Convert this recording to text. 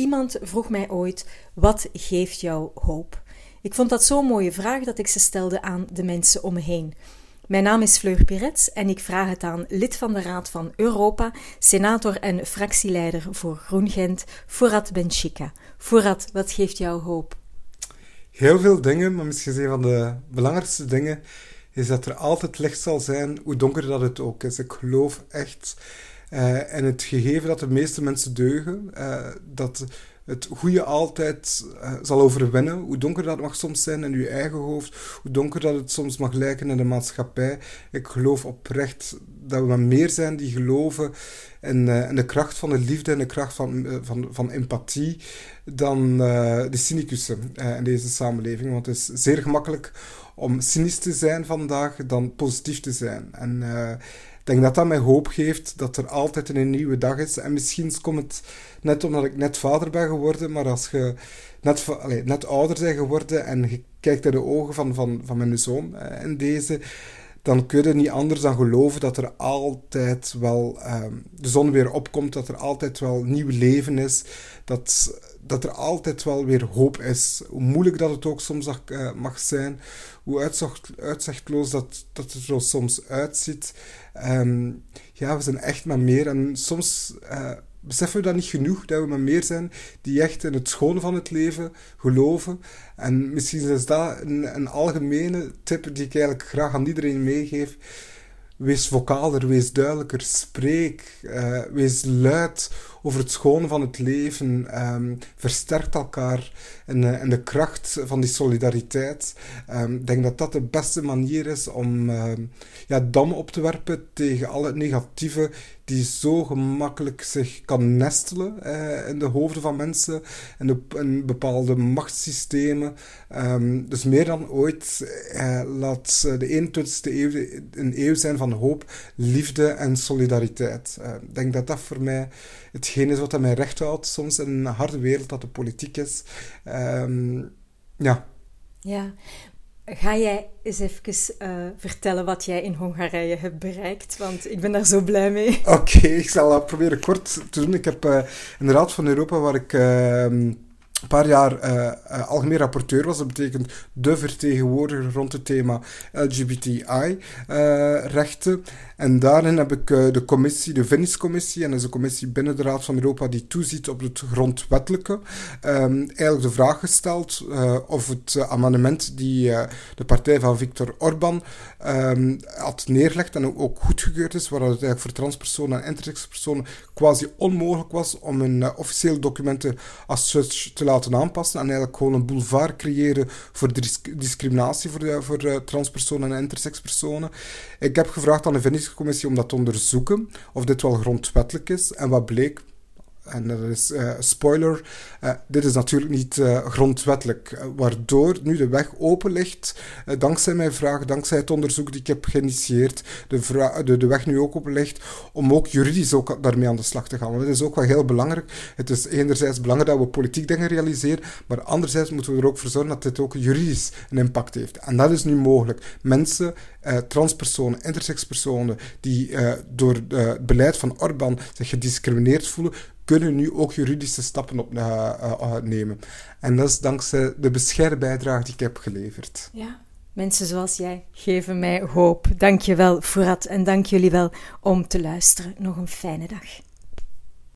Iemand vroeg mij ooit: wat geeft jou hoop? Ik vond dat zo'n mooie vraag dat ik ze stelde aan de mensen om me heen. Mijn naam is Fleur Pirets en ik vraag het aan lid van de Raad van Europa, senator en fractieleider voor GroenGent, Fourat Benchika. Fourat, wat geeft jou hoop? Heel veel dingen, maar misschien een van de belangrijkste dingen is dat er altijd licht zal zijn, hoe donker dat het ook is. Ik geloof echt uh, in het gegeven dat de meeste mensen deugen, uh, dat het goede altijd uh, zal overwinnen. Hoe donker dat mag soms zijn in uw eigen hoofd, hoe donker dat het soms mag lijken in de maatschappij. Ik geloof oprecht dat we meer zijn die geloven in, in de kracht van de liefde en de kracht van, van, van empathie dan de cynicussen in deze samenleving. Want het is zeer gemakkelijk om cynisch te zijn vandaag dan positief te zijn. En ik denk dat dat mij hoop geeft dat er altijd een nieuwe dag is. En misschien komt het net omdat ik net vader ben geworden, maar als je net, net ouder bent geworden en je kijkt naar de ogen van, van, van mijn zoon in deze, dan kun je niet anders dan geloven dat er altijd wel um, de zon weer opkomt, dat er altijd wel nieuw leven is, dat, dat er altijd wel weer hoop is. Hoe moeilijk dat het ook soms uh, mag zijn, hoe uitzicht, uitzichtloos dat, dat het er soms uitziet. Um, ja, we zijn echt maar meer. En soms uh, beseffen we dat niet genoeg, dat we maar meer zijn die echt in het schone van het leven geloven. En misschien is dat een, een algemene tip die ik eigenlijk graag aan iedereen meegeef. Wees vocaler, wees duidelijker, spreek, uh, wees luid over het schone van het leven. Um, versterkt elkaar uh, en, de kracht van die solidariteit. Um, ik denk dat dat de beste manier is om uh, ja, dam op te werpen tegen al het negatieve die zo gemakkelijk zich kan nestelen eh, in de hoofden van mensen en de, in bepaalde machtssystemen. Dus meer dan ooit eh, laat de 21ste eeuw een eeuw zijn van hoop, liefde en solidariteit. Ik denk dat dat voor mij hetgeen is wat mij recht houdt soms in een harde wereld dat de politiek is. Um, ja. Ja, Ga jij eens even uh, vertellen wat jij in Hongarije hebt bereikt? Want ik ben daar zo blij mee. Oké, ik zal dat proberen kort te doen. Ik heb uh, in de Raad van Europa, waar ik uh, een paar jaar algemeen rapporteur was, dat betekent de vertegenwoordiger rond het thema LGBTI-rechten. En daarin heb ik de commissie, de Venice-commissie, en dat is een commissie binnen de Raad van Europa die toeziet op het grondwettelijke, um, eigenlijk de vraag gesteld of het amendement die de partij van Viktor Orban um, had neergelegd en ook goedgekeurd is, waar het eigenlijk voor transpersonen en intersexpersonen quasi onmogelijk was om hun officiële documenten als such te laten aanpassen en eigenlijk gewoon een boulevard creëren voor discriminatie voor, voor transpersonen en intersexpersonen. Ik heb gevraagd aan de Venice commissie om dat te onderzoeken, of dit wel grondwettelijk is. En wat bleek, en dat is uh, spoiler, uh, dit is natuurlijk niet uh, grondwettelijk, waardoor nu de weg open ligt, dankzij mijn vraag, dankzij het onderzoek die ik heb geïnitieerd, de, de, de, weg nu ook open ligt, om ook juridisch ook daarmee aan de slag te gaan. Want dat is ook wel heel belangrijk. Het is enerzijds belangrijk dat we politiek dingen realiseren, maar anderzijds moeten we er ook voor zorgen dat dit ook juridisch een impact heeft. En dat is nu mogelijk. Mensen, transpersonen, intersexpersonen, die door het beleid van Orbán zich gediscrimineerd voelen, kunnen nu ook juridische stappen opnemen. Uh, en dat is dankzij de beschermbijdrage die ik heb geleverd. Ja. Mensen zoals jij geven mij hoop. Dank je wel, Fourat, en dank jullie wel om te luisteren. Nog een fijne dag.